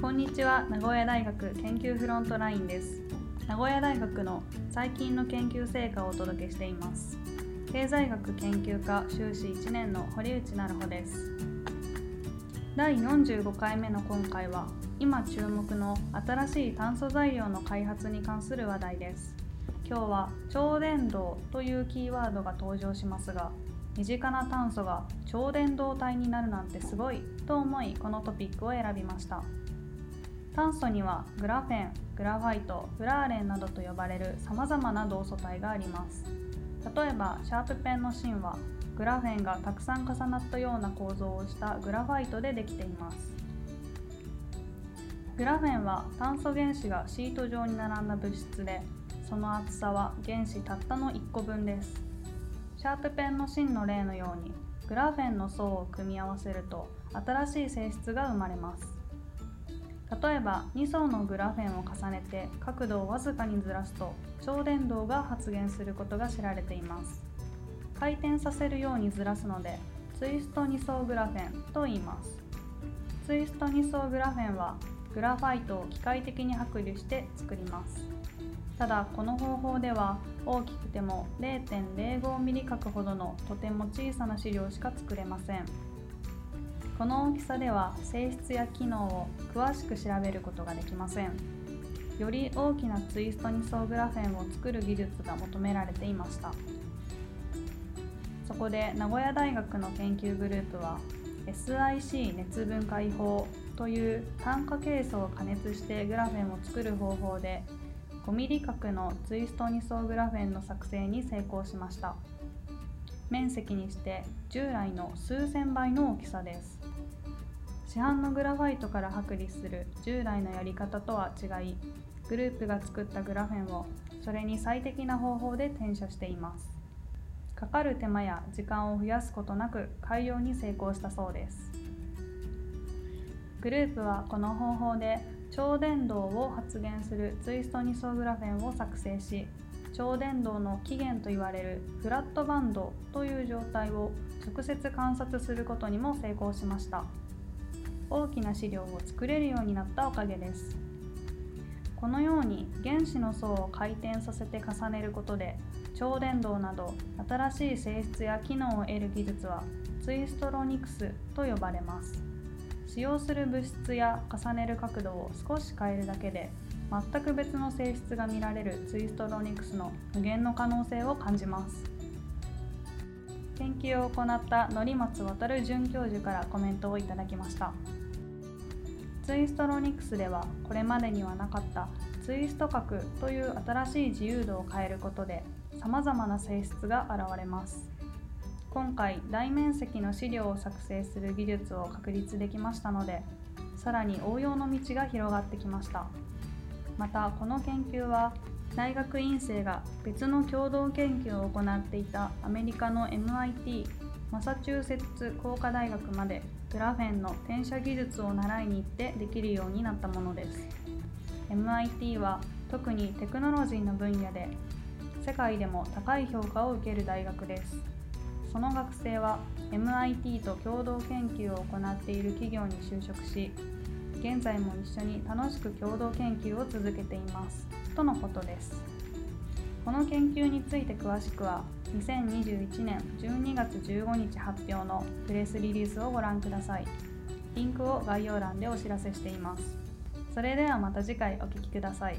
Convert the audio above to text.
こんにちは名古屋大学研究フロントラインです。名古屋大学の最近の研究成果をお届けしています。経済学研究科修士1年の堀内成穂です。第45回目の今回は今注目の新しい炭素材料の開発に関する話題です。今日は超伝導というキーワードが登場しますが身近な炭素が超伝導体になるなんてすごいと思いこのトピックを選びました。炭素にはグラフェングラファイトフラーレンなどと呼ばれるさまざまな同素体があります。例えばシャープペンの芯はグラフェンがたくさん重なったような構造をしたグラファイトでできています。グラフェンは炭素原子がシート状に並んだ物質でその厚さは原子たったの1個分です。シャープペンの芯の例のようにグラフェンの層を組み合わせると新しい性質が生まれます。例えば2層のグラフェンを重ねて角度をわずかにずらすと超電導が発現することが知られています。回転させるようにずらすのでツイスト2層グラフェンと言います。ツイスト2層グラフェンはグラファイトを機械的に剥離して作ります。ただこの方法では大きくても 0.05mm 角ほどのとても小さな資料しか作れません。この大きさでは性質や機能を詳しく調べることができません。より大きなツイスト2層グラフェンを作る技術が求められていました。そこで名古屋大学の研究グループは SIC 熱分解法という炭化ケイ素を加熱してグラフェンを作る方法で 5mm 角のツイスト2層グラフェンの作成に成功しました。面積にして従来の数千倍の大きさです。市販のグラファイトから剥離する従来のやり方とは違いグループが作ったグラフェンをそれに最適な方法で転写しています。かかる手間や時間を増やすことなく改良に成功したそうです。グループはこの方法で超電導を発現するツイスト2層グラフェンを作成し超電導の起源と言われるフラットバンドという状態を直接観察することにも成功しました。大きな資料を作れるようになったおかげです。このように原子の層を回転させて重ねることで超電導など新しい性質や機能を得る技術はツイストロニクスと呼ばれます。使用する物質や重ねる角度を少し変えるだけで全く別の性質が見られるツイストロニクスの無限の可能性を感じます。研究を行った則松渉准教授からコメントをいただきました。ツイストロニクスではこれまでにはなかったツイスト角という新しい自由度を変えることで様々な性質が現れます。今回大面積の資料を作成する技術を確立できましたのでさらに応用の道が広がってきました。またこの研究は大学院生が別の共同研究を行っていたアメリカの MIT マサチューセッツ工科大学までグラフェンの転写技術を習いに行ってできるようになったものです。MIT は特にテクノロジーの分野で世界でも高い評価を受ける大学です。その学生は MIT と共同研究を行っている企業に就職し現在も一緒に楽しく共同研究を続けていますとのことですこの研究について詳しくは2021年12月15日発表のプレスリリースをご覧ください。リンクを概要欄でお知らせしています。それではまた次回お聴きください。